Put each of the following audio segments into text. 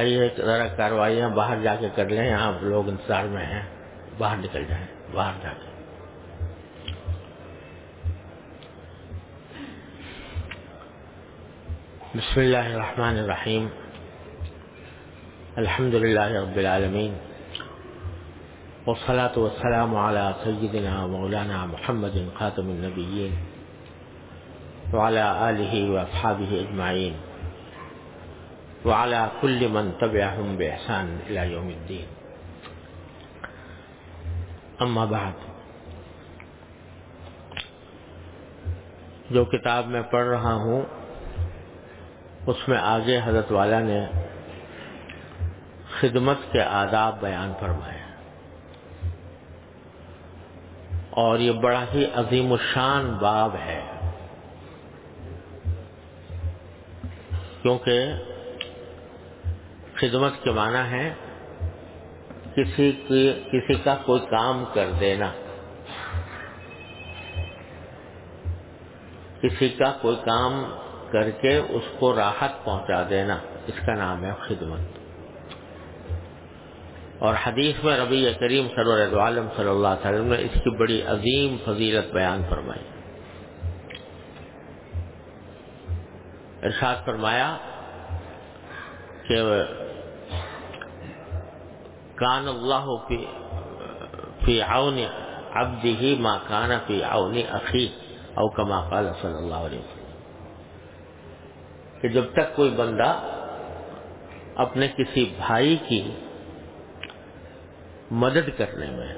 بھائی ذرا کاروائیاں باہر جا کے کر لیں۔ یہاں لوگ انتظار میں ہیں۔ باہر نکل جائیں، باہر جا کے۔ بسم اللہ الرحمن الرحیم۔ الحمد للہ رب العالمین۔ والصلاة والسلام على سيدنا مولانا محمد خاتم النبيين وعلى آله وأصحابه أجمعين وعلى كل من تبعهم بإحسان إلى يوم الدين. أما بعد، جو کتاب میں پڑھ رہا ہوں، اس میں آگے حضرت والا نے خدمت کے آداب بیان فرمائے۔ اور یہ بڑا ہی عظیم الشان باب ہے۔ کیونکہ خدمت کے معنی ہے کسی کی کسی کا کوئی کام کر دینا۔ کسی کا کوئی کام کر کے اس کو راحت پہنچا دینا۔ اس کا نام ہے خدمت۔ اور حدیث میں ربی کریم سرور عالم صلی اللہ علیہ وسلم نے اس کی بڑی عظیم فضیلت بیان فرمائی۔ ارشاد فرمایا کہ کان اللہ فی فی عون عبدہ ما کان فی عون اخی او کما قال صلی اللہ علیہ وسلم. کہ جب تک کوئی بندہ اپنے کسی بھائی کی مدد کرنے میں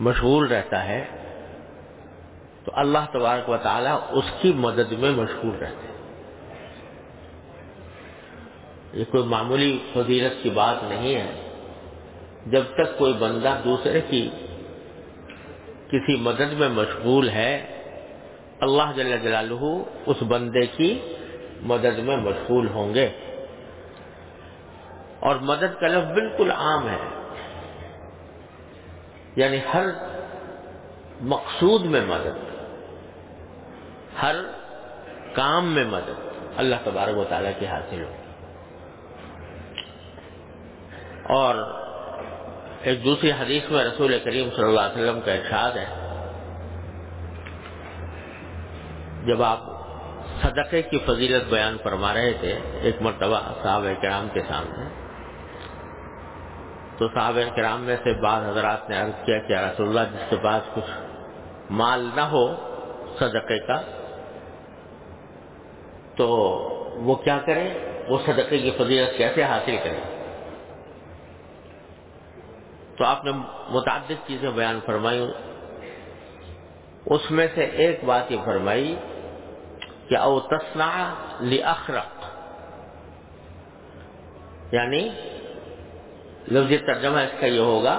مشغول رہتا ہے، تو اللہ تبارک و تعالی اس کی مدد میں مشغول رہتے ہیں۔ یہ کوئی معمولی فضیلت کی بات نہیں ہے۔ جب تک کوئی بندہ دوسرے کی کسی مدد میں مشغول ہے، اللہ جل جلالہ اس بندے کی مدد میں مشغول ہوں گے۔ اور مدد کا لفظ بالکل عام ہے۔ یعنی ہر مقصود میں مدد، ہر کام میں مدد۔ اللہ تبارک و تعالیٰ کی حاصل ہو۔ اور ایک دوسری حدیث میں رسول کریم صلی اللہ علیہ وسلم کا ارشاد ہے، جب آپ صدقے کی فضیلت بیان فرما رہے تھے، ایک مرتبہ صحابہ کرام کے سامنے، تو صحابہ کرام میں سے بعض حضرات نے عرض کیا کہ رسول اللہ، جس کے پاس کچھ مال نہ ہو صدقے کا، تو وہ کیا کرے؟ وہ صدقے کی فضیلت کیسے حاصل کرے؟ تو آپ نے متعدد چیزیں بیان فرمائی۔ اس میں سے ایک بات یہ فرمائی کہ او تسنا لخرق یعنی لفظ ترجمہ اس کا یہ ہوگا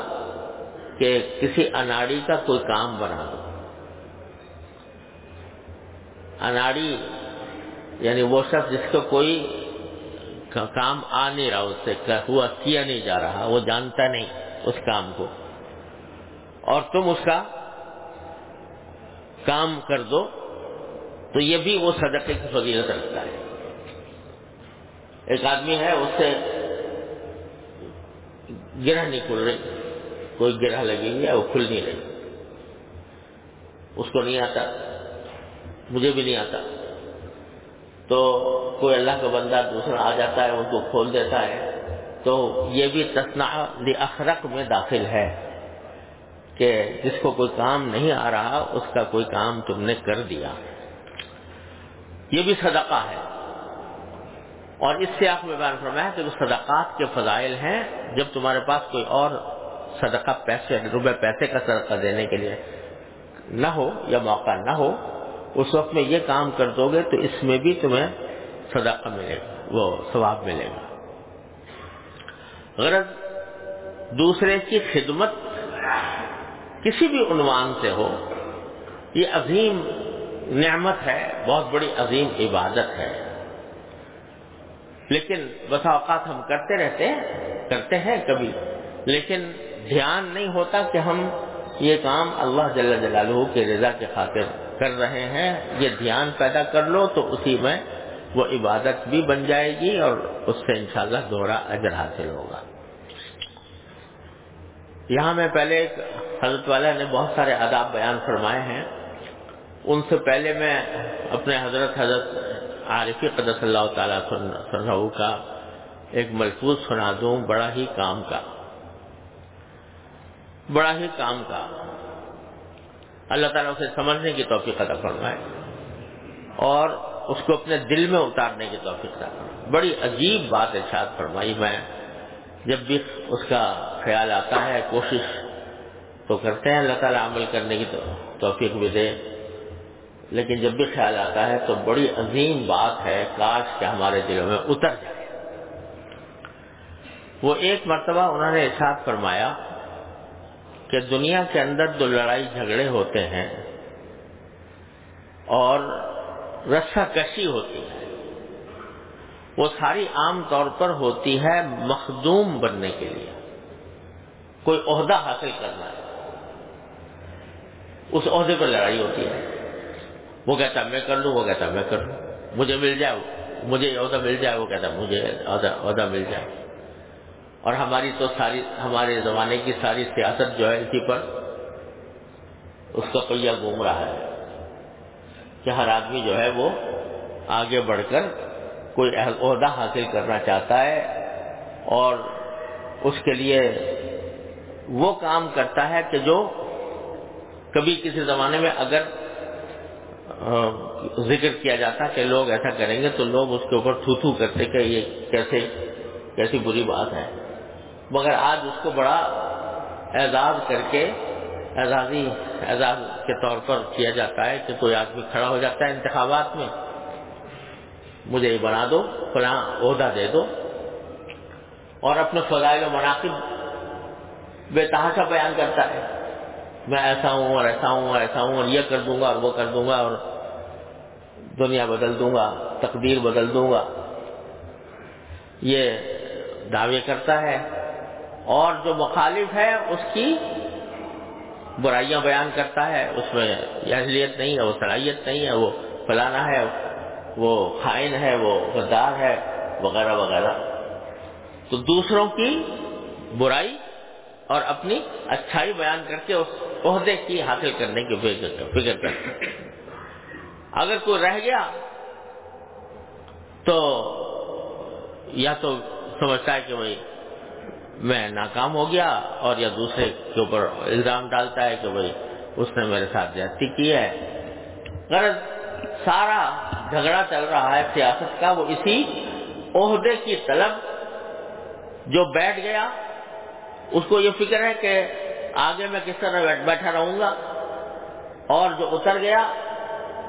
کہ کسی اناڑی کا کوئی کام بنا دو۔ اناڑی یعنی وہ شخص جس کو کوئی کام آ نہیں رہا، اس سے ہوا کیا نہیں جا رہا، وہ جانتا نہیں۔ اس کام کو اور تم اس کا کام کر دو تو یہ بھی وہ صدقے کی فضیلت رکھتا ہے۔ ایک آدمی ہے، اس سے گرہ نہیں کھل رہی، کوئی گرہ لگی ہوئی ہے، وہ کھل نہیں رہی۔ اس کو نہیں آتا، مجھے بھی نہیں آتا۔ تو کوئی اللہ کا بندہ دوسرا آ جاتا ہے، اس کو کھول دیتا ہے۔ تو یہ بھی تصنا اخرق میں داخل ہے کہ جس کو کوئی کام نہیں آ رہا، اس کا کوئی کام تم نے کر دیا۔ یہ بھی صدقہ ہے۔ اور اس سے آپ میں بیان فرمایا کہ وہ صدقات کے فضائل ہیں۔ جب تمہارے پاس کوئی اور صدقہ پیسے، روپے پیسے کا صدقہ دینے کے لیے نہ ہو یا موقع نہ ہو، اس وقت میں یہ کام کر دو گے تو اس میں بھی تمہیں صدقہ ملے گا، وہ ثواب ملے گا۔ غرض دوسرے کی خدمت کسی بھی عنوان سے ہو، یہ عظیم نعمت ہے، بہت بڑی عظیم عبادت ہے۔ لیکن بسا اوقات ہم کرتے رہتے ہیں، کرتے ہیں کبھی، لیکن دھیان نہیں ہوتا کہ ہم یہ کام اللہ جل جلالہ کے رضا کے خاطر کر رہے ہیں۔ یہ دھیان پیدا کر لو تو اسی میں وہ عبادت بھی بن جائے گی اور اس سے انشاءاللہ دوہرا اجر حاصل ہوگا۔ یہاں میں پہلے ایک حضرت والا نے بہت سارے آداب بیان فرمائے ہیں۔ ان سے پہلے میں اپنے حضرت حضرت عارفی قدس اللہ تعالیٰ کا ایک ملفوظ سنا دوں، بڑا ہی کام کا۔ بڑا ہی کام کا۔ اللہ تعالیٰ اسے سمجھنے کی توفیق عطا فرمائے۔ اور اس کو اپنے دل میں اتارنے کی توفیق عطا بڑی عجیب بات ارشاد فرمائی میں۔ جب بھی اس کا خیال آتا ہے، کوشش تو کرتے ہیں، اللہ تعالیٰ عمل کرنے کی توفیق بھی دے۔ لیکن جب بھی خیال آتا ہے تو بڑی عظیم بات ہے، کاش کہ ہمارے دلوں میں اتر جائے۔ وہ ایک مرتبہ انہوں نے ارشاد فرمایا کہ دنیا کے اندر جو لڑائی جھگڑے ہوتے ہیں اور رسا کشی ہوتی ہے۔ وہ ساری عام طور پر ہوتی ہے مخدوم بننے کے لیے۔ کوئی عہدہ حاصل کرنا ہے۔ اس عہدے پر لڑائی ہوتی ہے۔ وہ کہتا میں کر لوں، وہ کہتا میں کر لوں۔ مجھے مل جائے مجھے عہدہ مل جائے۔ وہ کہتا مجھے عہدہ مل جائے۔ اور ہماری تو ساری، ہمارے زمانے کی ساری سیاست جو ہے اسی پر اس کا پہیہ گھوم رہا ہے۔ کہ ہر آدمی جو ہے وہ آگے بڑھ کر کوئی عہدہ حاصل کرنا چاہتا ہے اور اس کے لیے وہ کام کرتا ہے کہ جو کبھی کسی زمانے میں اگر ذکر کیا جاتا کہ لوگ ایسا کریں گے تو لوگ اس کے اوپر تھو تھو کرتے کہ یہ کیسے، کیسی بری بات ہے۔ مگر آج اس کو بڑا اعزاز کر کے اعزازی اعزاز کے طور پر کیا جاتا ہے کہ کوئی آدمی کھڑا ہو جاتا ہے انتخابات میں۔ مجھے یہ بنا دو، فلاں عہدہ دے دو۔ اور اپنے فضائل و مناقب بے تحاشا بیان کرتا ہے۔ میں ایسا ہوں اور ایسا ہوں اور ایسا ہوں اور یہ کر دوں گا اور وہ کر دوں گا اور دنیا بدل دوں گا، تقدیر بدل دوں گا۔ یہ دعوے کرتا ہے۔ اور جو مخالف ہے اس کی برائیاں بیان کرتا ہے، اس میں اہلیت نہیں ہے، وہ صلاحیت نہیں ہے، وہ فلانا ہے، وہ خائن ہے، وہ غدار ہے، وغیرہ وغیرہ۔ تو دوسروں کی برائی اور اپنی اچھائی بیان کر کے اس عہدے کی حاصل کرنے کی فکر کرتے اگر کوئی رہ گیا تو یا تو سمجھتا ہے کہ بھائی میں ناکام ہو گیا اور یا دوسرے کے اوپر الزام ڈالتا ہے کہ بھائی اس نے میرے ساتھ زیادتی کی ہے۔ غرض سارا جھگڑا چل رہا ہے سیاست کا، وہ اسی عہدے کی طلب جو بیٹھ گیا۔ اس کو یہ فکر ہے کہ آگے میں کس طرح بیٹھا رہوں گا۔ اور جو اتر گیا،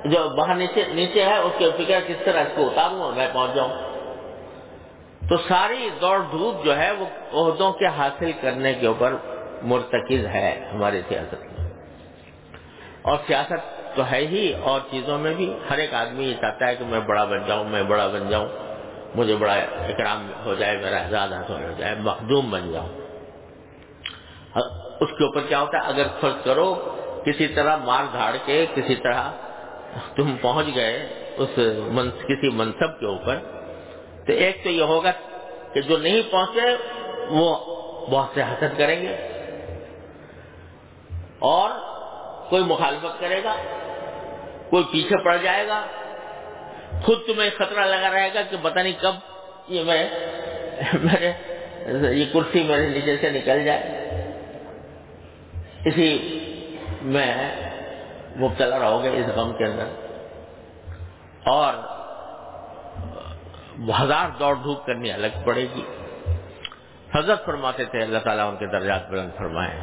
جو باہر نیچے نیچے ہے، اس کی فکر کس طرح اس کو اتاروں اور میں پہنچ جاؤں۔ تو ساری دوڑ دھوپ جو ہے وہ عہدوں کے حاصل کرنے کے اوپر مرتکز ہے ہماری سیاست میں۔ اور سیاست تو ہے ہی اور چیزوں میں بھی۔ ہر ایک آدمی یہ چاہتا ہے کہ میں بڑا بن جاؤں، میں بڑا بن جاؤں، مجھے بڑا اکرام ہو جائے، میرا اعزاز حاصل ہو جائے، مخدوم بن جاؤں۔ اس کے اوپر کیا ہوتا ہے؟ اگر فرض کرو کسی طرح مار دھاڑ کے، کسی طرح تم پہنچ گئے اس کسی منصب کے اوپر تو ایک تو یہ ہوگا کہ جو نہیں پہنچے وہ بہت سے حسد کریں گے اور کوئی مخالفت کرے گا، کوئی پیچھے پڑ جائے گا۔ خود تمہیں خطرہ لگا رہے گا کہ پتہ نہیں کب یہ میں، میرے، یہ کرسی میرے نیچے سے نکل جائے۔ اسی میں مبتلا رہو گے اس غم کے اندر۔ اور ہزار دوڑ دھوپ کرنی الگ پڑے گی۔ حضرت فرماتے تھے، اللہ تعالیٰ ان کے درجات بلند فرمائے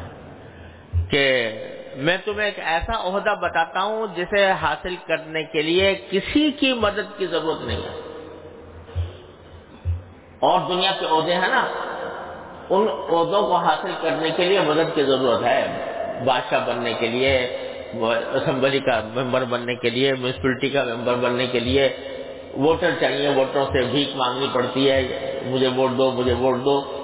کہ میں تمہیں ایک ایسا عہدہ بتاتا ہوں جسے حاصل کرنے کے لیے کسی کی مدد کی ضرورت نہیں ہے۔ اور دنیا کے عہدے ہیں نا، ان عہدوں کو حاصل کرنے کے لیے مدد کی ضرورت ہے۔ بادشاہ بننے کے لیے، اسمبلی کا ممبر بننے کے لیے میونسپلٹی کا ممبر بننے کے لیے ووٹر چاہیے، ووٹروں سے بھیک مانگنی پڑتی ہے، مجھے ووٹ دو، مجھے ووٹ دو۔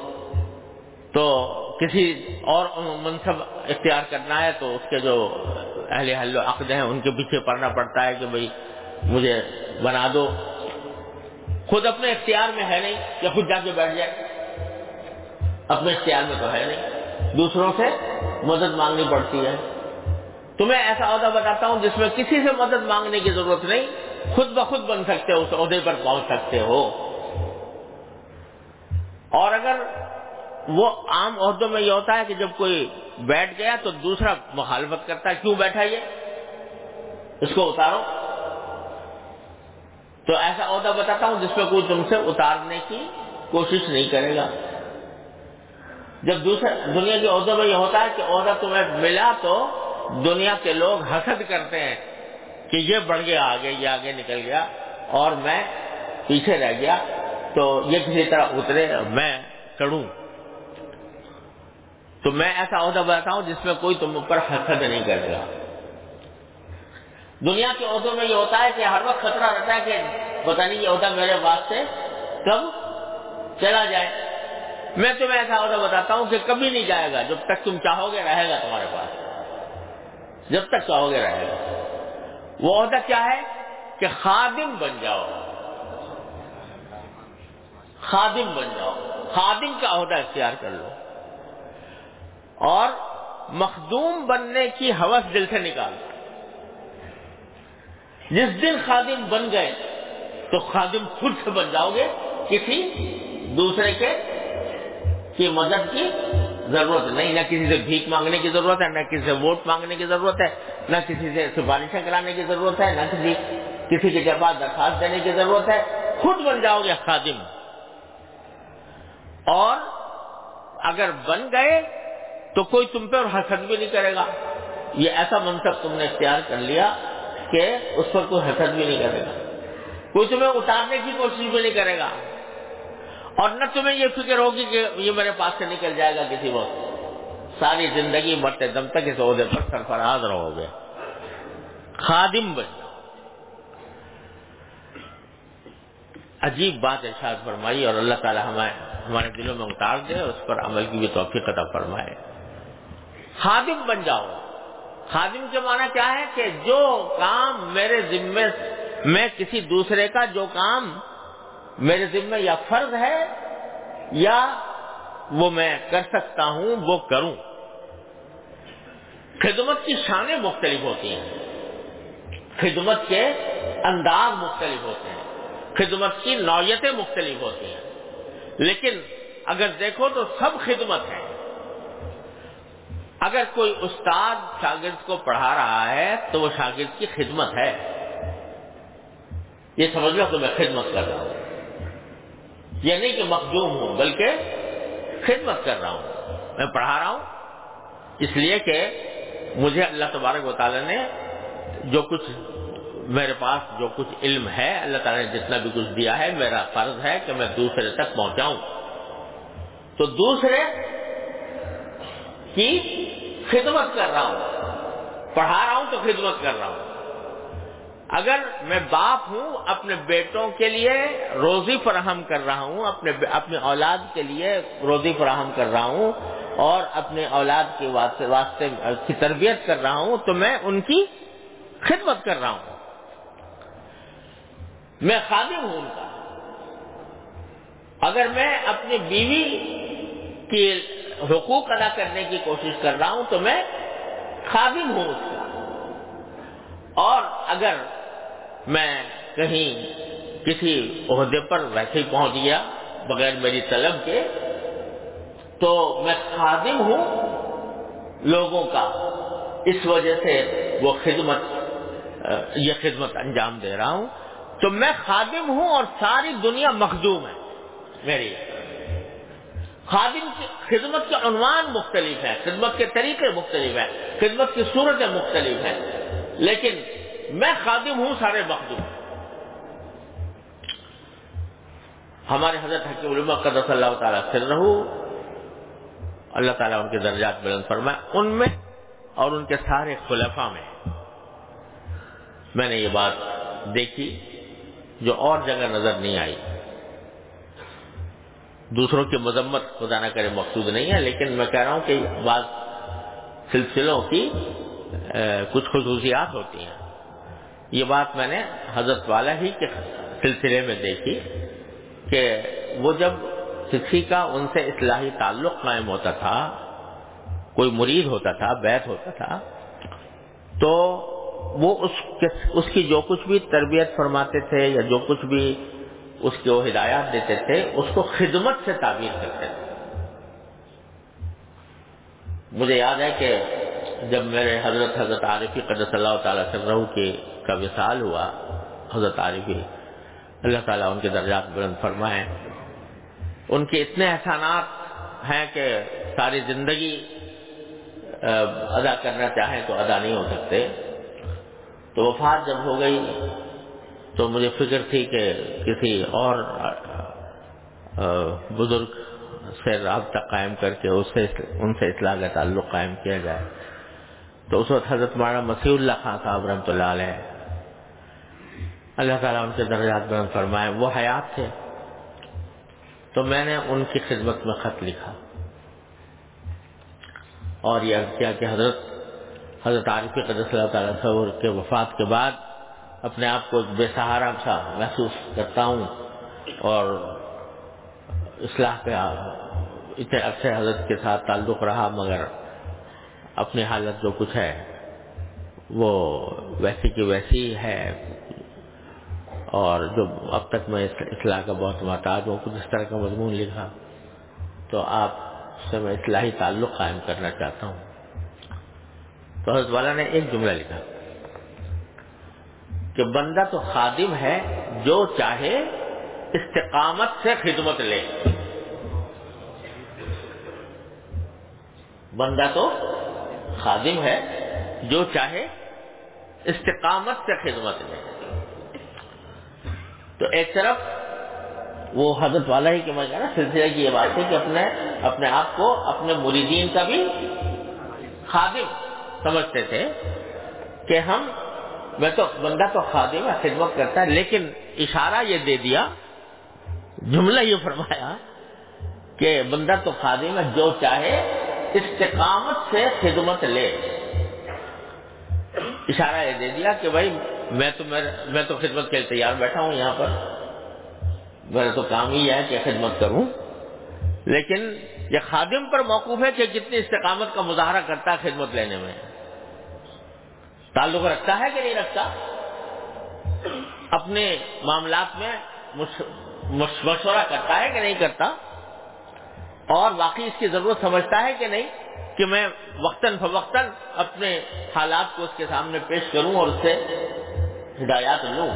تو کسی اور منصب اختیار کرنا ہے تو اس کے جو اہل حل و عقد ہیں، ان کے پیچھے پڑنا پڑتا ہے کہ بھائی مجھے بنا دو۔ خود اپنے اختیار میں ہے نہیں یا خود جا کے بیٹھ جائے۔ اپنے اختیار میں تو ہے نہیں۔ دوسروں سے مدد مانگنی پڑتی ہے۔ تمہیں ایسا عہدہ بتاتا ہوں جس میں کسی سے مدد مانگنے کی ضرورت نہیں خود بخود بن سکتے ہو، اس عہدے پر پہنچ سکتے ہو۔ اور اگر وہ عام عہدوں میں یہ ہوتا ہے کہ جب کوئی بیٹھ گیا تو دوسرا مخالفت کرتا ہے، کیوں بیٹھا یہ؟ اس کو اتارو۔ تو ایسا عہدہ بتاتا ہوں جس میں کوئی تم سے اتارنے کی کوشش نہیں کرے گا۔ جب دوسرے، دنیا کے عہدوں میں یہ ہوتا ہے کہ عہدہ تمہیں ملا تو دنیا کے لوگ حسد کرتے ہیں۔ کہ یہ بڑھ گیا، آگے یہ آگے نکل گیا اور میں پیچھے رہ گیا، تو یہ کسی طرح اترے، میں چڑھوں تو میں ایسا عہدہ بتاؤں جس میں کوئی تم پر حسد نہیں کرے گا۔ دنیا کے عہدوں میں یہ ہوتا ہے کہ ہر وقت خطرہ رہتا ہے کہ پتا نہیں یہ عہدہ میرے پاس سے کب چلا جائے۔ میں تمہیں ایسا عہدہ بتاتا ہوں کہ کبھی نہیں جائے گا جب تک تم چاہو گے رہے گا تمہارے پاس۔ جب تک چاہو گے رہے گا۔ وہ عہدہ کیا ہے کہ خادم بن جاؤ۔ خادم بن جاؤ۔ خادم کا عہدہ اختیار کر لو۔ اور مخدوم بننے کی حوث دل سے نکال۔ جس دن خادم بن گئے تو خادم خود سے بن جاؤ گے کسی دوسرے کے کی مدد کی ضرورت نہیں۔ نہ کسی سے بھیک مانگنے کی ضرورت ہے، نہ کسی سے ووٹ مانگنے کی ضرورت ہے۔ نہ کسی سے سفارشیں کرانے کی ضرورت ہے، نہ کسی کسی کے پاس درخواست دینے کی ضرورت ہے۔ خود بن جاؤ گے خادم۔ اور اگر بن گئے تو کوئی تم پہ اور حسد بھی نہیں کرے گا۔ یہ ایسا منصب تم نے اختیار کر لیا کہ اس پر کوئی حسد بھی نہیں کرے گا۔ کوئی تمہیں اتارنے کی کوشش بھی نہیں کرے گا۔ اور نہ تمہیں یہ فکر ہوگی کہ یہ میرے پاس سے نکل جائے گا کسی وقت۔ ساری زندگی مرتے دم تک اس عہدے پر سرفراز رہو گے۔ خادم بن۔ جاؤ عجیب بات ارشاد فرمائی اور اللہ تعالی ہمیں ہمارے دلوں میں اتار دے اس پر عمل کی بھی توفیق عطا فرمائے۔ خادم بن جاؤ۔ خادم کے معنی کیا ہے کہ جو کام میرے ذمے میں کسی دوسرے کا جو کام میرے ذمے یا فرض ہے یا وہ میں کر سکتا ہوں، وہ کروں۔ خدمت کی شانیں مختلف ہوتی ہیں۔ خدمت کے انداز مختلف ہوتے ہیں۔ خدمت کی نوعیتیں مختلف ہوتی ہیں۔ لیکن اگر دیکھو تو سب خدمت ہے اگر کوئی استاد شاگرد کو پڑھا رہا ہے تو وہ شاگرد کی خدمت ہے۔ یہ سمجھ لو کہ میں خدمت کر رہا ہوں۔ یہ نہیں کہ مخدوم ہوں، بلکہ خدمت کر رہا ہوں۔ میں پڑھا رہا ہوں۔ اس لیے کہ مجھے اللہ تبارک و تعالیٰ نے جو کچھ میرے پاس جو کچھ علم ہے، اللہ تعالیٰ نے جتنا بھی کچھ دیا ہے، میرا فرض ہے کہ میں دوسرے تک پہنچاؤں۔ تو دوسرے کی خدمت کر رہا ہوں۔ پڑھا رہا ہوں تو خدمت کر رہا ہوں۔ اگر میں باپ ہوں، اپنے بیٹوں کے لیے روزی فراہم کر رہا ہوں، اپنے اپنے اولاد کے لیے روزی فراہم کر رہا ہوں اور اپنے اولاد کے واسطے کی تربیت کر رہا ہوں، تو میں ان کی خدمت کر رہا ہوں۔ میں خادم ہوں ان کا۔ اگر میں اپنی بیوی کی حقوق ادا کرنے کی کوشش کر رہا ہوں، تو میں خادم ہوں اس کا۔ اور اگر میں کہیں کسی عہدے پر ویسے ہی پہنچ گیا، بغیر میری طلب کے، تو میں خادم ہوں لوگوں کا۔ اس وجہ سے وہ خدمت، یہ خدمت انجام دے رہا ہوں۔ تو میں خادم ہوں اور ساری دنیا مخدوم ہے میری۔ خادم کی خدمت کے عنوان مختلف ہے خدمت کے طریقے مختلف ہیں، خدمت کی صورتیں مختلف ہیں، لیکن میں خادم ہوں سارے مخدوم۔ ہمارے حضرت حکیم علماء قدر اللہ تعالیٰ پھر رہو۔ اللہ تعالیٰ ان کے درجات بلند فرمائے۔ ان میں اور ان کے سارے خلفا میں میں نے یہ بات دیکھی جو اور جگہ نظر نہیں آئی۔ دوسروں کی مذمت خدا نہ کرے مقصود نہیں ہے، لیکن میں کہہ رہا ہوں کہ بعض سلسلوں کی کچھ خصوصیات ہوتی ہیں۔ یہ بات میں نے حضرت والا ہی کے سلسلے میں دیکھی کہ وہ جب کسی کا ان سے اصلاحی تعلق قائم ہوتا تھا، کوئی مرید ہوتا تھا، بیت ہوتا تھا، تو وہ اس کی جو کچھ بھی تربیت فرماتے تھے یا جو کچھ بھی اس کے وہ ہدایات دیتے تھے، اس کو خدمت سے تعبیر کرتے تھے۔ مجھے یاد ہے کہ جب میرے حضرت حضرت عارفی قدر صلی اللہ تعالیٰ سرو کی کا وصال ہوا، حضرت عارفی اللہ تعالیٰ ان کے درجات بلند فرمائے۔ ان کے اتنے احسانات ہیں کہ ساری زندگی ادا کرنا چاہیں تو ادا نہیں ہو سکتے۔ تو وفات جب ہو گئی، تو مجھے فکر تھی کہ کسی اور بزرگ سے رابطہ قائم کر کے اس سے ان سے اصلاح کا تعلق قائم کیا جائے۔ تو اس وقت حضرت مانا مسیح اللہ خان صاحب رحمۃ اللہ علیہ اللہ تعالیٰ ان کے درجات بلند فرمائے، وہ حیات تھے۔ تو میں نے ان کی خدمت میں خط لکھا۔ اور یہ کیا کہ حضرت حضرت عارف قدر اللہ تعالیٰ کے وفات کے بعد اپنے آپ کو بے سہارا سا محسوس کرتا ہوں اور اصلاح کا اتنے عرصے حضرت کے ساتھ تعلق رہا، مگر اپنی حالت جو کچھ ہے، وہ ویسی کی ویسی ہے۔ اور جو اب تک میں اصلاح کا بہت محتاج ہوں، کچھ اس طرح کا مضمون لکھا، تو آپ سے میں اصلاحی تعلق قائم کرنا چاہتا ہوں۔ تو حضرت والا نے ایک جملہ لکھا کہ بندہ تو خادم ہے، جو چاہے استقامت سے خدمت لے۔ بندہ تو خادم ہے، جو چاہے استقامت سے خدمت لے۔ تو ایک طرف وہ حضرت والا ہی کہ میں کہنا سلسلے کی یہ بات ہے کہ اپنے اپنے آپ کو اپنے مریدین کا بھی خادم سمجھتے تھے کہ ہم میں تو بندہ تو خادم ہے، خدمت کرتا ہے، لیکن اشارہ یہ دے دیا، جملہ یہ فرمایا کہ بندہ تو خادم ہے، جو چاہے استقامت سے خدمت لے۔ اشارہ یہ دے دیا کہ بھائی میں تو میں تو خدمت کے لیے تیار بیٹھا ہوں یہاں پر۔ میرا تو کام ہی ہے کہ خدمت کروں۔ لیکن یہ خادم پر موقوف ہے کہ جتنی استقامت کا مظاہرہ کرتا ہے خدمت لینے میں۔ تعلق رکھتا ہے کہ نہیں رکھتا؟ اپنے معاملات میں مشورہ کرتا ہے کہ نہیں کرتا؟ اور واقعی اس کی ضرورت سمجھتا ہے کہ نہیں؟ کہ میں وقتاً فوقتاً اپنے حالات کو اس کے سامنے پیش کروں اور اس سے ہدایات لوں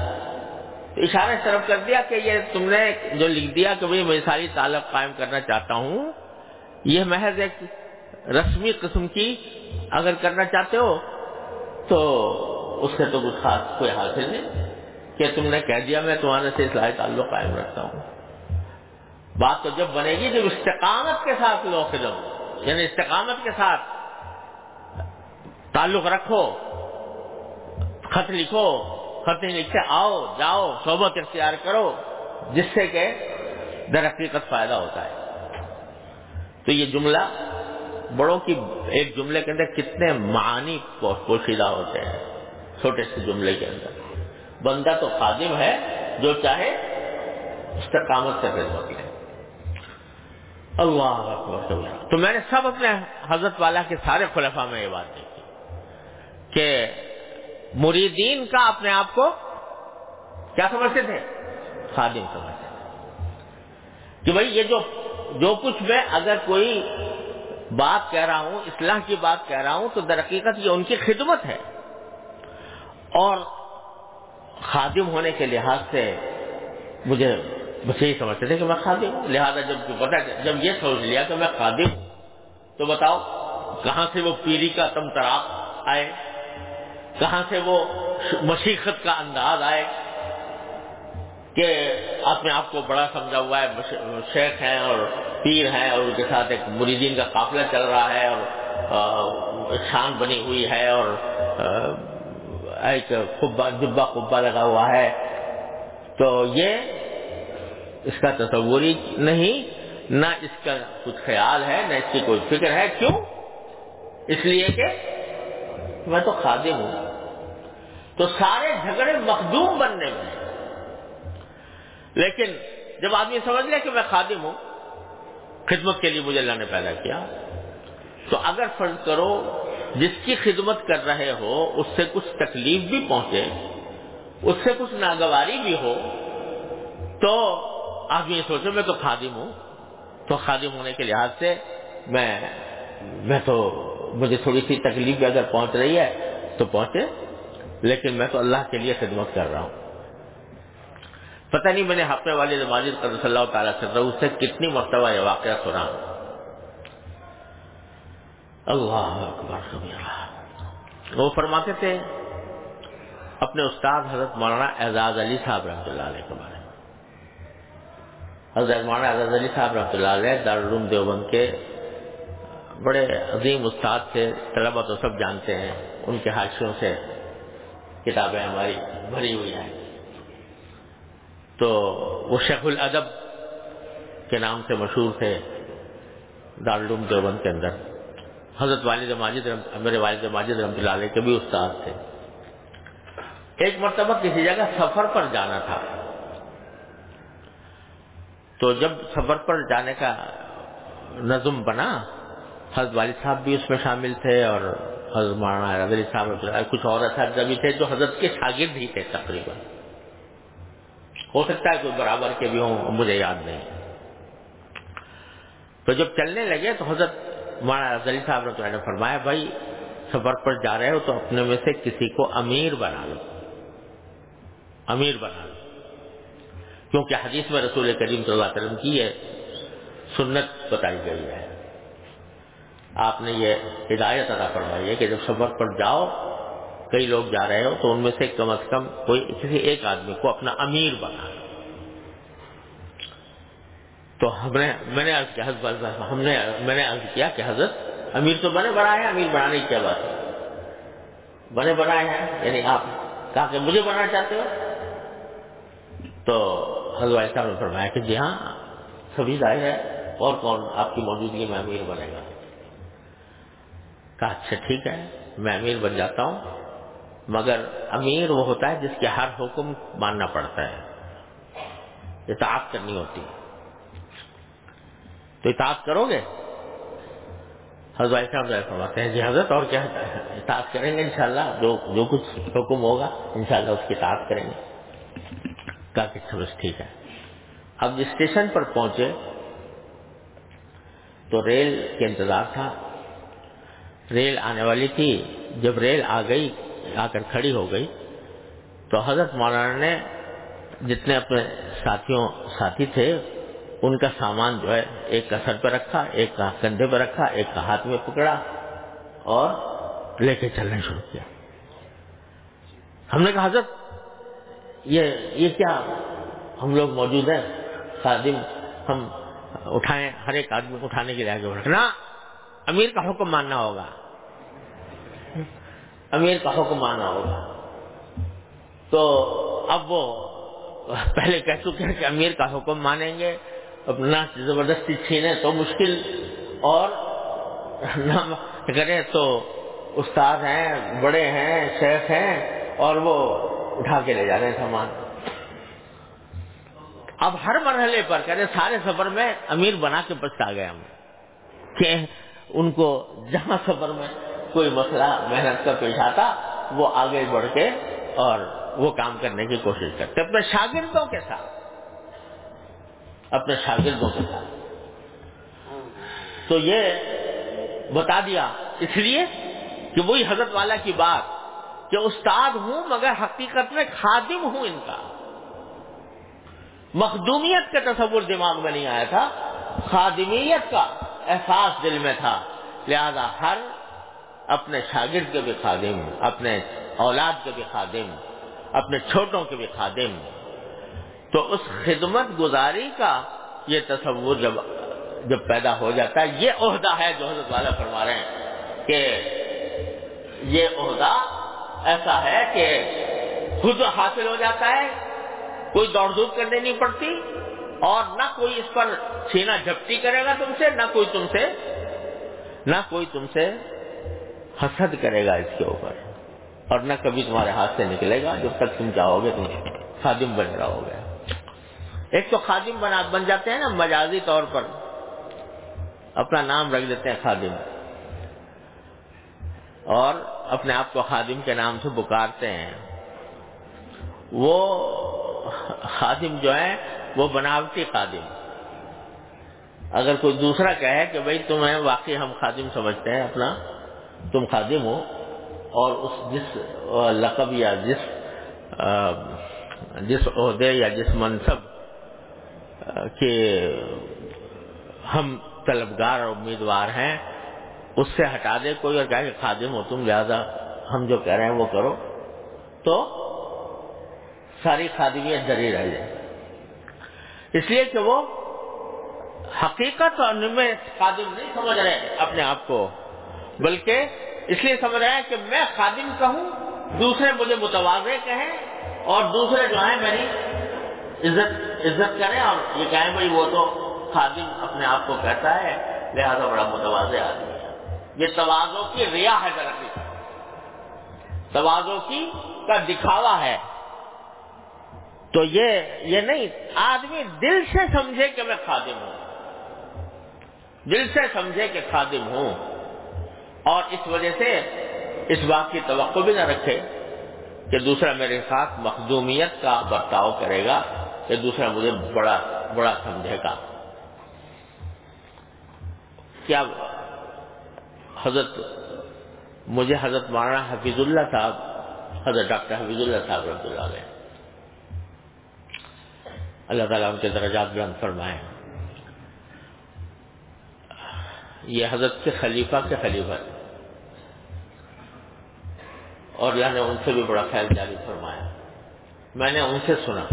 اشارہ طرف کر دیا کہ یہ تم نے جو لکھ دیا کہ میں ساری تعلق قائم کرنا چاہتا ہوں، یہ محض ایک رسمی قسم کی اگر کرنا چاہتے ہو، تو اس سے تو کچھ خاص کوئی حاصل نہیں کہ تم نے کہہ دیا، میں تمہارے سے اصلاحی تعلق قائم رکھتا ہوں۔ بات تو جب بنے گی، جب استقامت کے ساتھ لو خدم یعنی استقامت کے ساتھ تعلق رکھو، خط لکھو خط لکھتے آؤ، جاؤ، صحبت اختیار کرو، جس سے کہ در حقیقت فائدہ ہوتا ہے۔ تو یہ جملہ بڑوں کی ایک جملے کے اندر کتنے معانی پوشیدہ ہوتے ہیں، چھوٹے سے جملے کے اندر۔ بندہ تو خادم ہے، جو چاہے استقامت سے خدمت لے اللہ تو میں نے سب اپنے حضرت والا کے سارے خلفا میں یہ بات دیکھی کہ مریدین کا اپنے آپ کو کیا سمجھتے تھے؟ خادم سمجھتے تھے۔ کہ بھائی یہ جو جو کچھ میں اگر کوئی بات کہہ رہا ہوں، اصلاح کی بات کہہ رہا ہوں، تو در حقیقت یہ ان کی خدمت ہے۔ اور خادم ہونے کے لحاظ سے مجھے بس یہی سمجھتے تھے کہ میں خادم ہوں۔ لہٰذا جب پتا جب یہ سوچ لیا کہ میں خادم ہوں، تو بتاؤ کہاں سے وہ پیری کا تم تراپ آئے؟ کہاں سے وہ مشیقت کا انداز آئے کہ اپنے آپ کو بڑا سمجھا ہوا ہے شیخ ہیں اور پیر ہیں اور ان کے ساتھ ایک مریدین کا قافلہ چل رہا ہے اور شان بنی ہوئی ہے اور ایک جبا قبا لگا ہوا ہے۔ تو یہ اس کا تصور ہی نہیں، نہ اس کا کچھ خیال ہے، نہ اس کی کوئی فکر ہے۔ کیوں؟ اس لیے کہ میں تو خادم ہوں۔ تو سارے جھگڑے مخدوم بننے میں۔ لیکن جب آدمی سمجھ لے کہ میں خادم ہوں، خدمت کے لیے مجھے اللہ نے پیدا کیا، تو اگر فرض کرو جس کی خدمت کر رہے ہو، اس سے کچھ تکلیف بھی پہنچے، اس سے کچھ ناگواری بھی ہو، تو آدمی یہ سوچو میں تو خادم ہوں۔ تو خادم ہونے کے لحاظ سے میں میں تو مجھے تھوڑی سی تکلیف بھی اگر پہنچ رہی ہے تو پہنچے۔ لیکن میں تو اللہ کے لیے خدمت کر رہا ہوں۔ پتہ نہیں میں نے ہفتے والے ماجد قدر صلی اللہ تعالیٰ اس سے کتنی مرتبہ یہ واقعہ سنا۔ اللہ اکبر وہ فرماتے تھے، اپنے استاد حضرت مولانا اعزاز علی صاحب رحمۃ اللہ علیہ کے بارے میں۔ حضرت مولانا اعزاز علی صاحب رحمۃ اللہ علیہ دارالعلوم دیوبند کے بڑے عظیم استاد تھے طلبا تو سب جانتے ہیں، ان کے حادثوں سے کتابیں ہماری بھری ہوئی ہیں۔ تو وہ شیخ الادب کے نام سے مشہور تھے دارالعلوم دیوبند کے اندر۔ حضرت والد ماجد میرے والد ماجد رحمۃ اللہ علیہ کے بھی استاد تھے۔ ایک مرتبہ کسی جگہ سفر پر جانا تھا۔ تو جب سفر پر جانے کا نظم بنا حضرت والد صاحب بھی اس میں شامل تھے اور حضرت مولانا علی صاحب کچھ اور اساتذہ بھی تھے جو حضرت کے شاگرد ہی تھے تقریباً۔ ہو سکتا ہے کوئی برابر کے بھی ہوں، مجھے یاد نہیں۔ تو جب چلنے لگے تو حضرت مولانا علی صاحب نے فرمایا، بھائی، سفر پر جا رہے ہو تو اپنے میں سے کسی کو امیر بنا لو۔ امیر بنا لو۔ کیونکہ حدیث میں رسول کریم صلی اللہ علیہ وسلم کی یہ سنت بتائی گئی ہے۔ آپ نے یہ ہدایت ادا فرمائی ہے کہ جب سفر پر جاؤ، کئی لوگ جا رہے ہو تو ان میں سے کم از کم کوئی کسی ایک آدمی کو اپنا امیر بنا۔ تو ہم نے، میں نے عرض کیا، حضرت ہم نے، میں نے عرض کیا کہ حضرت، امیر تو بنے بنائے ہیں امیر بنانے کی کیا بات ہے؟ بنے بنائے ہیں یعنی آپ کہا کہ مجھے بنانا چاہتے ہو؟ تو حضرت صاحب نے فرمایا کہ جی ہاں سبھی ظاہر ہے، اور کون آپ کی موجودگی میں امیر بنے گا؟ کہا اچھا ٹھیک ہے، میں امیر بن جاتا ہوں۔ مگر امیر وہ ہوتا ہے جس کے ہر حکم ماننا پڑتا ہے۔ اطاعت کرنی ہوتی ہے۔ تو اطاعت کرو گے؟ حضرت صاحب فرماتے ہیں جی حضرت، اور کیا؟ اطاعت کریں گے انشاءاللہ، جو جو کچھ حکم ہوگا انشاءاللہ اس کی اطاعت کریں گے۔ کہا کہ اچھا، سمجھ ٹھیک ہے۔ اب اسٹیشن پر پہنچے تو ریل کے انتظار تھا۔ ریل آنے والی تھی۔ جب ریل آ گئی، آ کر کھڑی ہو گئی، تو حضرت مولانا نے جتنے اپنے ساتھیوں، ساتھی تھے، ان کا سامان جو ہے، ایک کا سر پہ رکھا، ایک کا کندھے پہ رکھا، ایک کا ہاتھ میں پکڑا اور لے کے چلنا شروع کیا۔ ہم نے کہا، حضرت، یہ یہ کیا ہم لوگ موجود ہیں؟ خادم، ہم اٹھائیں، ہر ایک آدمی اٹھانے کے لیے آگے رکھنا امیر کا حکم ماننا ہوگا۔ امیر کا حکم ماننا ہوگا۔ تو اب وہ پہلے کہہ چکے ہیں کہ امیر کا حکم مانیں گے۔ اپنا زبردستی چھینے تو مشکل۔ اور نہ کرے تو استاد ہیں، بڑے ہیں، شیخ ہیں، اور وہ اٹھا کے لے جا رہے ہیں سامان۔ اب ہر مرحلے پر کہتے سارے سفر میں امیر بنا کے بچتا گئے ہم۔ کہ ان کو جہاں سفر میں کوئی مسئلہ محنت کا پیش آتا، وہ آگے بڑھ کے اور وہ کام کرنے کی کوشش کرتے۔ اپنے شاگردوں کے ساتھ۔ اپنے شاگردوں کے ساتھ۔ تو یہ بتا دیا۔ اس لیے کہ وہی حضرت والا کی بات کہ استاد ہوں مگر حقیقت میں خادم ہوں ان کا۔ مخدومیت کا تصور دماغ میں نہیں آیا تھا، خادمیت کا احساس دل میں تھا۔ لہذا ہر اپنے شاگرد کے بھی خادم، اپنے اولاد کے بھی خادم، اپنے چھوٹوں کے بھی خادم۔ تو اس خدمت گزاری کا یہ تصور جب جب پیدا ہو جاتا ہے، یہ عہدہ ہے جو حضرت والا فرما رہے ہیں کہ یہ عہدہ ایسا ہے کہ خود حاصل ہو جاتا ہے، کوئی دوڑ دھوپ کرنی نہیں پڑتی اور نہ کوئی اس پر چھینا جھپٹی کرے گا تم سے، نہ کوئی تم سے، نہ کوئی تم سے حسد کرے گا اس کے اوپر اور نہ کبھی تمہارے ہاتھ سے نکلے گا جب تک تم چاہو گے تم خادم بن رہا ہو گیا ایک تو خادم بنا بن جاتے ہیں نا، مجازی طور پر۔ اپنا نام رکھ دیتے ہیں خادم۔ اور اپنے آپ کو خادم کے نام سے پکارتے ہیں۔ وہ خادم جو ہے، وہ بناوٹی خادم۔ اگر کوئی دوسرا کہے کہ بھائی تمہیں واقعی ہم خادم سمجھتے ہیں اپنا تم خادم ہو اور اس جس لقب یا جس جس عہدے یا جس منصب کے ہم طلبگار اور امیدوار ہیں، اس سے ہٹا دے کوئی اور کہ خادم ہو تم، لہذا ہم جو کہہ رہے ہیں وہ کرو۔ تو ساری خادمیت ڈری رہ جائے۔ اس لیے کہ وہ حقیقت اور میں خادم نہیں سمجھ رہے، اپنے آپ کو بلکہ اس لیے سمجھ رہے ہیں کہ میں خادم کہوں دوسرے مجھے متوازے کہیں اور دوسرے جو ہیں میری عزت عزت کریں اور یہ کہیں بھائی وہ تو خادم اپنے آپ کو کہتا ہے، لہذا بڑا متوازے آدمی ہے۔ یہ توازوں کی ریا ہے دراصل توازوں کی کا دکھاوا ہے۔ تو یہ یہ نہیں، آدمی دل سے سمجھے کہ میں خادم ہوں۔ دل سے سمجھے کہ خادم ہوں۔ اور اس وجہ سے اس بات کی توقع بھی نہ رکھے کہ دوسرا میرے ساتھ مخدومیت کا برتاؤ کرے گا کہ دوسرا مجھے بڑا بڑا سمجھے گا۔ کیا حضرت، مجھے حضرت مولانا حفیظ اللہ صاحب، حضرت ڈاکٹر حفیظ اللہ صاحب رحمۃ اللہ علیہ۔ اللہ تعالیٰ ان کے درجات بلند فرمائے۔ یہ حضرت کے خلیفہ کے خلیفہ اور اللہ نے ان سے بھی بڑا خیال جاری فرمایا۔ میں نے ان سے سنا۔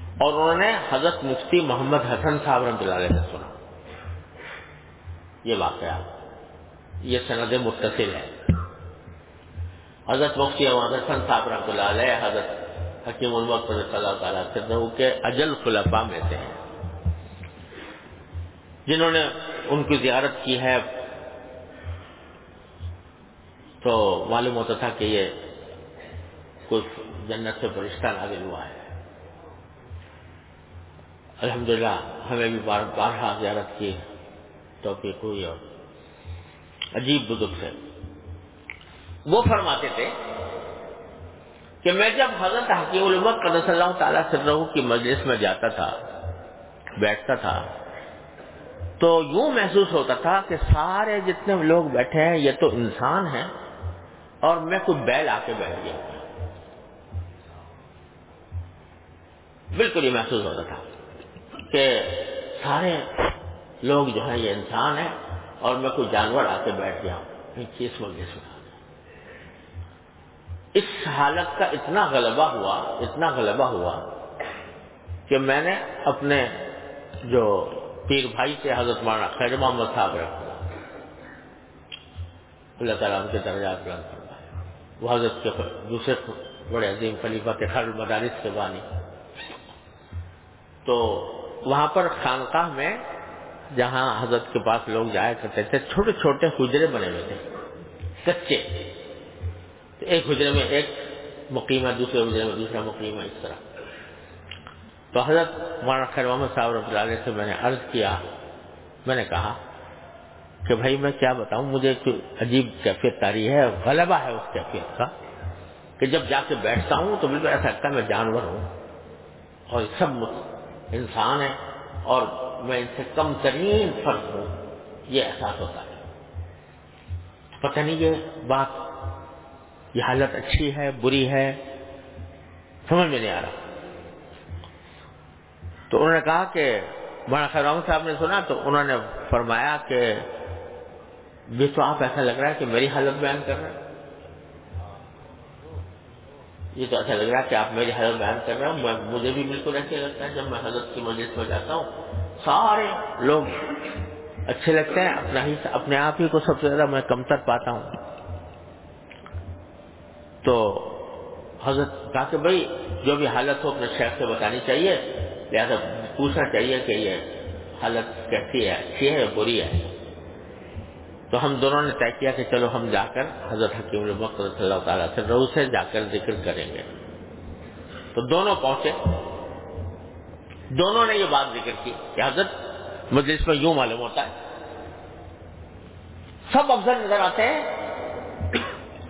اور انہوں نے حضرت مفتی محمد حسن صاحب رحمۃ اللہ علیہ سے سنا۔ یہ واقعہ۔ یہ سند متصل ہے۔ حضرت مفتی محمد حسن صاحب رحمۃ اللہ علیہ، حضرت حکیم المق صلی اللہ تعالیٰ کے اجل خلفا میں سے ہیں۔ جنہوں نے ان کی زیارت کی ہے۔ تو معلوم ہوتا تھا کہ یہ کچھ جنت سے فرشتہ نازل ہوا ہے۔ الحمدللہ، ہمیں بھی بار بارہا زیارت کی توفیق ہوئی اور عجیب بزرگ سے وہ فرماتے تھے کہ میں جب حضرت حکیم المت قدس اللہ تعالیٰ سرو کی مجلس میں جاتا تھا، بیٹھتا تھا، تو یوں محسوس ہوتا تھا کہ سارے جتنے لوگ بیٹھے ہیں، یہ تو انسان ہیں۔ اور میں کوئی بیل آ کے بیٹھ گیا۔ بالکل یہ محسوس ہوتا تھا کہ سارے لوگ جو ہیں یہ انسان ہیں اور میں کوئی جانور آ کے بیٹھ گیا۔ ہوں کس مجلس میں اس حالت کا اتنا غلبہ ہوا، اتنا غلبہ ہوا کہ میں نے اپنے جو پیر بھائی سے حضرت مانا خیر محمد صاحب رکھا۔ اللہ تعالیٰ ان کے درجات بلند وہ حضرت کے دوسرے بڑے عظیم خلیفہ کے خر مدارس کے بانی۔ تو وہاں پر خانقاہ میں جہاں حضرت کے پاس لوگ جایا کرتے تھے، چھوٹے چھوٹے حجرے بنے ہوئے تھے، کچے۔ ایک حجرے میں ایک مقیمہ دوسرے حجرے میں دوسرا مقیمہ اس طرح۔ تو حضرت مولانا خیر محمد صاحب رب اللہ علیہ سے میں نے عرض کیا، میں نے کہا کہ بھائی میں کیا بتاؤں، مجھے عجیب کیفیت تاری ہے، غلبہ ہے اس کیفیت کا کہ جب جا کے بیٹھتا ہوں تو بالکل ایسا لگتا ہے میں جانور ہوں اور سب انسان ہے اور میں ان سے کم ترین فرق ہوں۔ یہ احساس ہوتا ہے۔ پتہ نہیں یہ بات، یہ حالت اچھی ہے، بری ہے؟ سمجھ میں نہیں آ رہا۔ تو انہوں نے کہا کہ مولانا خیر صاحب نے سنا تو انہوں نے فرمایا کہ یہ تو آپ ایسا لگ رہا ہے کہ میری حالت بیان کر رہے ہیں؟ یہ تو ایسا لگ رہا ہے کہ آپ میری حالت بیان کر رہے ہیں مجھے بھی بالکل ایسے لگتا ہے جب میں حضرت کی مجلس میں جاتا ہوں۔ سارے لوگ اچھے لگتے ہیں، اپنا ہی اپنے آپ ہی کو سب سے زیادہ میں کمتر پاتا ہوں۔ تو حضرت کہا کہ بھائی، جو بھی حالت ہو اپنے شیخ سے بتانی چاہیے، لہٰذا پوچھنا چاہیے کہ یہ حالت کیسی ہے، اچھی ہے یا بری ہے؟ تو ہم دونوں نے طے کیا کہ چلو ہم جا کر حضرت حکیم المق صلی اللہ تعالیٰ سے رو سے جا کر ذکر کریں گے۔ تو دونوں پہنچے۔ دونوں نے یہ بات ذکر کی کہ حضرت مجھے اس میں یوں معلوم ہوتا ہے۔ سب افضل نظر آتے ہیں۔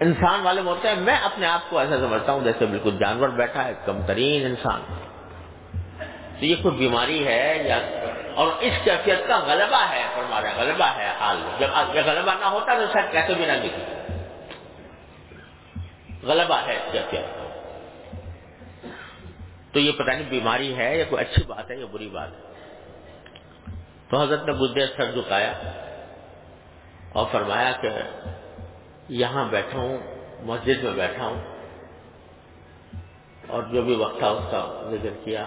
انسان والے ہوتے ہیں میں اپنے آپ کو ایسا سمجھتا ہوں جیسے بالکل جانور بیٹھا ہے کم ترین انسان۔ تو یہ کوئی بیماری ہے یا اور اس کیفیت کا غلبہ ہے، فرمایا، غلبہ ہے حال جب غلبہ نہ ہوتا تو شاید کیسے بھی نہ دکھے۔ غلبہ ہے اس کیفیت کا۔ تو یہ پتہ نہیں بیماری ہے یا کوئی اچھی بات ہے یا بری بات ہے۔ تو حضرت نے بدھ سر جھکایا اور فرمایا کہ یہاں بیٹھا ہوں، مسجد میں بیٹھا ہوں۔ اور جو بھی وقت تھا اس کا ذکر کیا۔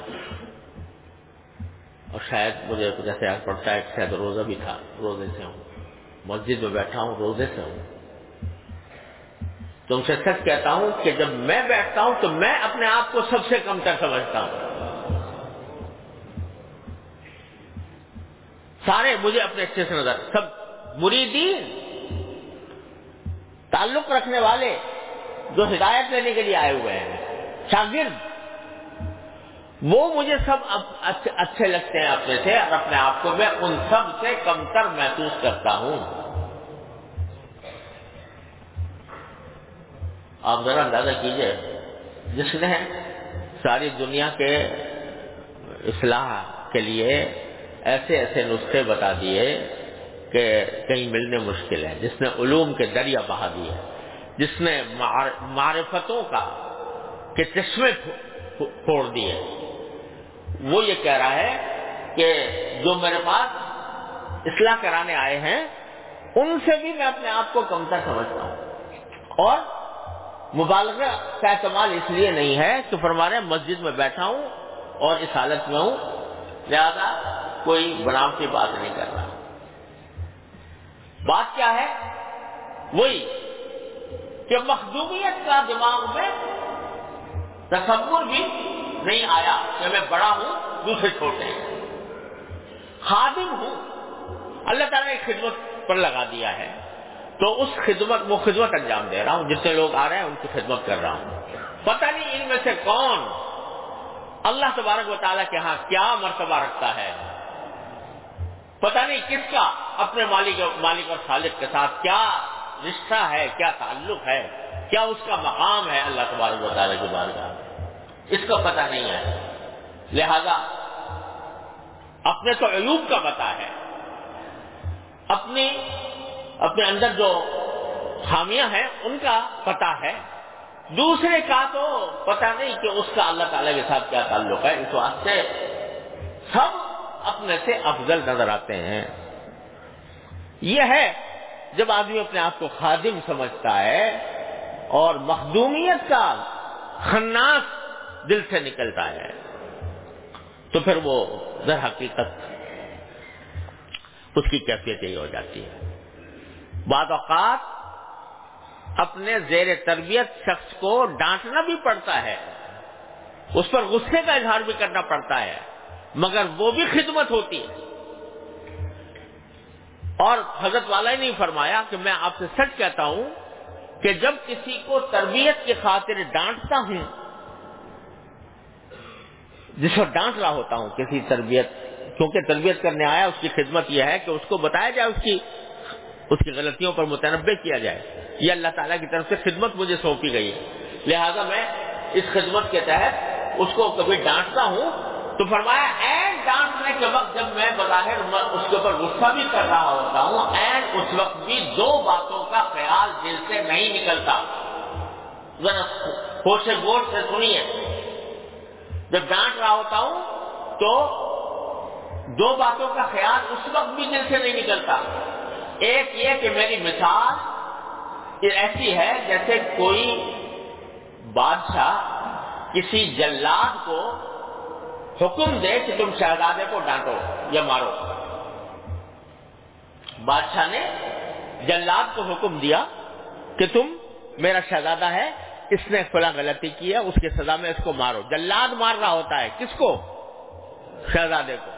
اور شاید مجھے جیسے یاد پڑتا ہے شاید روزہ بھی تھا، روزے سے ہوں۔ مسجد میں بیٹھا ہوں، روزے سے ہوں۔ تم سے سچ کہتا ہوں کہ جب میں بیٹھتا ہوں تو میں اپنے آپ کو سب سے کم تر سمجھتا ہوں۔ سارے مجھے اپنے اچھے سے نظر، سب مریدین، تعلق رکھنے والے جو ہدایت لینے کے لیے آئے ہوئے ہیں، شاگرد۔ وہ مجھے سب اچھے لگتے ہیں اپنے سے، اور اپنے آپ کو میں ان سب سے کمتر محسوس کرتا ہوں۔ آپ ذرا اندازہ کیجیے، جس نے ساری دنیا کے اصلاح کے لیے ایسے ایسے نسخے بتا دیے کہ کہیں ملنے مشکل ہے۔ جس نے علوم کے دریا بہا دیے۔ جس نے معرفتوں کا کہ چشمے پھوڑ دیے۔ وہ یہ کہہ رہا ہے کہ جو میرے پاس اصلاح کرانے آئے ہیں، ان سے بھی میں اپنے آپ کو کمتر سمجھتا ہوں۔ اور مبالغہ کا استعمال اس لیے نہیں ہے کہ فرما رہے مسجد میں بیٹھا ہوں اور اس حالت میں ہوں، لہذا کوئی بناوٹی بات نہیں کر رہا۔ بات کیا ہے؟ وہی کہ مخدومیت کا دماغ میں تصور بھی نہیں آیا کہ میں بڑا ہوں، دوسرے چھوٹے ہیں خادم ہوں۔ اللہ تعالیٰ نے خدمت پر لگا دیا ہے۔ تو اس خدمت، وہ خدمت انجام دے رہا ہوں۔ جتنے لوگ آ رہے ہیں، ان کی خدمت کر رہا ہوں۔ پتہ نہیں ان میں سے کون اللہ تبارک و تعالیٰ کے ہاں کیا مرتبہ رکھتا ہے۔ پتہ نہیں کس کا اپنے مالک مالک اور خالق کے ساتھ کیا رشتہ ہے، کیا تعلق ہے، کیا اس کا مقام ہے اللہ تبارک و تعالیٰ کے بارے میں۔ اس کا پتہ نہیں ہے۔ لہذا، اپنے تو عیوب کا پتہ ہے۔ اپنی، اپنے اندر جو خامیاں ہیں، ان کا پتہ ہے۔ دوسرے کا تو پتہ نہیں کہ اس کا اللہ تعالی کے ساتھ کیا تعلق ہے۔ اس واسطے سب اپنے سے افضل نظر آتے ہیں۔ یہ ہے، جب آدمی اپنے آپ کو خادم سمجھتا ہے اور مخدومیت کا خناس دل سے نکلتا ہے۔ تو پھر وہ در حقیقت اس کی کیفیت یہی ہو جاتی ہے۔ بعض اوقات اپنے زیر تربیت شخص کو ڈانٹنا بھی پڑتا ہے۔ اس پر غصے کا اظہار بھی کرنا پڑتا ہے۔ مگر وہ بھی خدمت ہوتی ہے۔ اور حضرت والا ہی نہیں فرمایا کہ میں آپ سے سچ کہتا ہوں کہ جب کسی کو تربیت کی خاطر ڈانٹتا ہوں جس کو ڈانٹ رہا ہوتا ہوں، کسی تربیت، کیونکہ تربیت کرنے آیا، اس کی خدمت یہ ہے کہ اس کو بتایا جائے، اس کی اس کی غلطیوں پر متنوع کیا جائے۔ یہ اللہ تعالیٰ کی طرف سے خدمت مجھے سونپی گئی ہے۔ لہذا میں اس خدمت کے تحت اس کو کبھی ڈانٹتا ہوں۔ تو فرمایا این ڈانٹنے کے وقت جب میں بظاہر اس کے اوپر غصہ بھی کر رہا ہوتا ہوں این اس وقت بھی دو باتوں کا خیال دل سے نہیں نکلتا۔ ذرا ہوش گوش سے سنیے۔ جب ڈانٹ رہا ہوتا ہوں تو دو باتوں کا خیال اس وقت بھی دل سے نہیں نکلتا۔ ایک یہ کہ میری مثال ایسی ہے جیسے کوئی بادشاہ کسی جلاد کو حکم دے کہ تم شہزادے کو ڈانٹو یا مارو۔ بادشاہ نے جلاد کو حکم دیا کہ تم میرا شہزادہ ہے اس نے فلاں غلطی کی ہے، اس کی سزا میں اس کو مارو۔ جلاد مار رہا ہوتا ہے۔ کس کو؟ شہزادے کو۔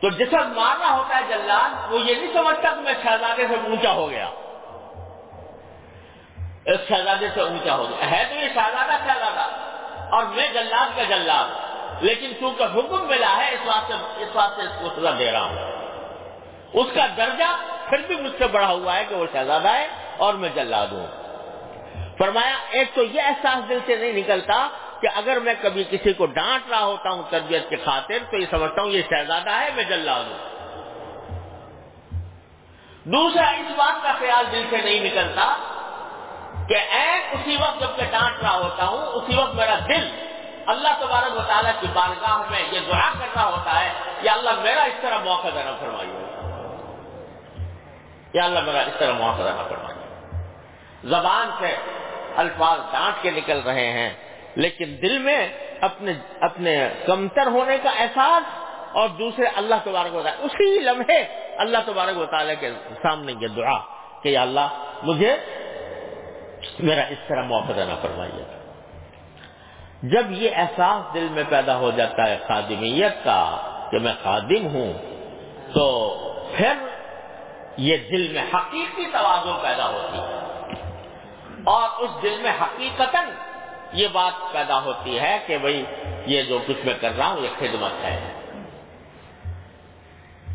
تو جس وقت مارنا ہوتا ہے جلاد، وہ یہ نہیں سمجھتا کہ میں شہزادے سے اونچا ہو گیا۔ اس شہزادے سے اونچا ہو گیا۔ ہے تو یہ شہزادہ شہزادہ۔ اور میں جلاد کا جلاد۔ لیکن چونکہ حکم ملا ہے، اس بات سے اس بات سے اس کو سزا دے رہا ہوں۔ اس کا درجہ پھر بھی مجھ سے بڑا ہوا ہے کہ وہ شہزادہ ہے اور میں جلا دوں فرمایا، ایک تو یہ احساس دل سے نہیں نکلتا کہ اگر میں کبھی کسی کو ڈانٹ رہا ہوتا ہوں تربیت کے خاطر، تو یہ سمجھتا ہوں یہ شہزادہ ہے، میں جلا دوں۔ دوسرا، اس بات کا خیال دل سے نہیں نکلتا کہ ایک اسی وقت جب میں ڈانٹ رہا ہوتا ہوں، اسی وقت میرا دل اللہ تبارک و تعالیٰ کی بارگاہ میں یہ دعا کر رہا ہوتا ہے، یا اللہ میرا اس طرح موقع دینا فرمائیے۔ یا اللہ میرا اس طرح موقع دینا فرمائیے۔ زبان سے الفاظ ڈانٹ کے نکل رہے ہیں لیکن دل میں اپنے اپنے کمتر ہونے کا احساس اور دوسرے اللہ تبارک و تعالیٰ اسی لمحے اللہ تبارک و تعالیٰ کے سامنے یہ دعا کہ یا اللہ مجھے میرا اس طرح موقع دینا فرمائیے۔ جب یہ احساس دل میں پیدا ہو جاتا ہے خادمیت کا کہ میں خادم ہوں، تو پھر یہ دل میں حقیقی توازن پیدا ہوتی ہے۔ اور اس دل میں حقیقت یہ بات پیدا ہوتی ہے کہ بھائی یہ جو کچھ میں کر رہا ہوں، یہ خدمت ہے۔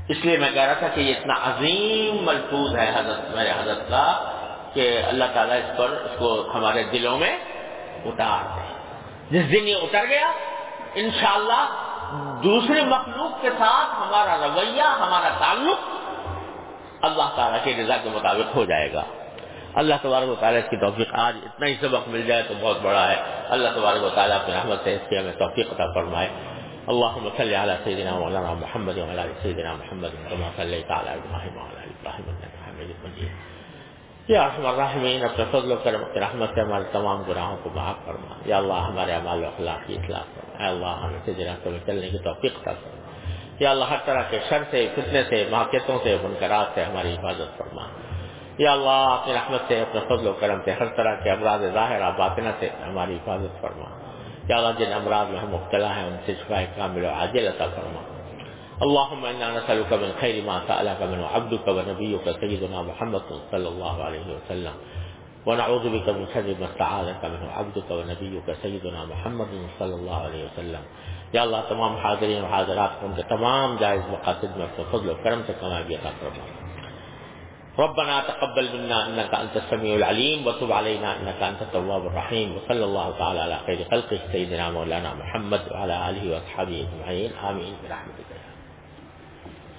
اس لیے میں کہہ رہا تھا کہ یہ اتنا عظیم ملفوظ ہے حضرت، میرے حضرت کا، کہ اللہ تعالیٰ اس پر، اس کو ہمارے دلوں میں اتار دے۔ جس دن یہ اتر گیا، انشاءاللہ دوسرے مخلوق کے ساتھ ہمارا رویہ، ہمارا تعلق اللہ تعالیٰ کی رضا کے مطابق ہو جائے گا۔ اللہ تبارک و تعالیٰ اس کی توفیق آج اتنا ہی سبق مل جائے تو بہت بڑا ہے۔ اللہ تبارک و تعالیٰ اپنی رحمت سے اس کی ہمیں توفیق عطا فرمائے۔ اللهم صل على سيدنا مولانا محمد وعلى ال سيدنا محمد كما صليت على ابراهيم وعلى ال ابراهيم انك حميد مجيد یا ارحم الراحمین اپنے فضل و کرم، اپنے رحمت سے ہمارے تمام گناہوں کو معاف فرما۔ یا اللہ، ہمارے اعمال و اخلاق کی اصلاح فرما۔ یا اللہ، ہمیں سے جناب میں چلنے کی توفیق عطا فرما۔ یا اللہ، ہر طرح کے شر سے، فتنے سے ماقیتوں سے، منکرات سے ہماری حفاظت فرما۔ یا اللہ، اپنی رحمت سے اپنے فضل و کرم سے، ہر طرح کے امراض ظاہر باطنہ سے ہماری حفاظت فرما۔ یا اللہ، جن امراض میں ہم مبتلا ہیں، ان سے شفا کامل و عاجل عطا فرما۔ اللهم انا نسالك من خير ما سالك منه عبدك ونبيك سيدنا محمد صلى الله عليه وسلم ونعوذ بك من شر ما استعاذك منه عبدك ونبيك سيدنا محمد صلى الله عليه وسلم۔ یا اللہ، تمام حاضرین و حاضرات کو ان کے تمام جائز مقاصد میں اپنے فضل و کرم سے کامیابی عطا فرما۔ ربنا تقبل منا إنك أنت السميع العليم وتب علينا إنك أنت التواب الرحيم وصلى الله تعالى على خير خلقه سيدنا مولانا محمد وعلى آله وأصحابه أجمعين. آمين برحمتك.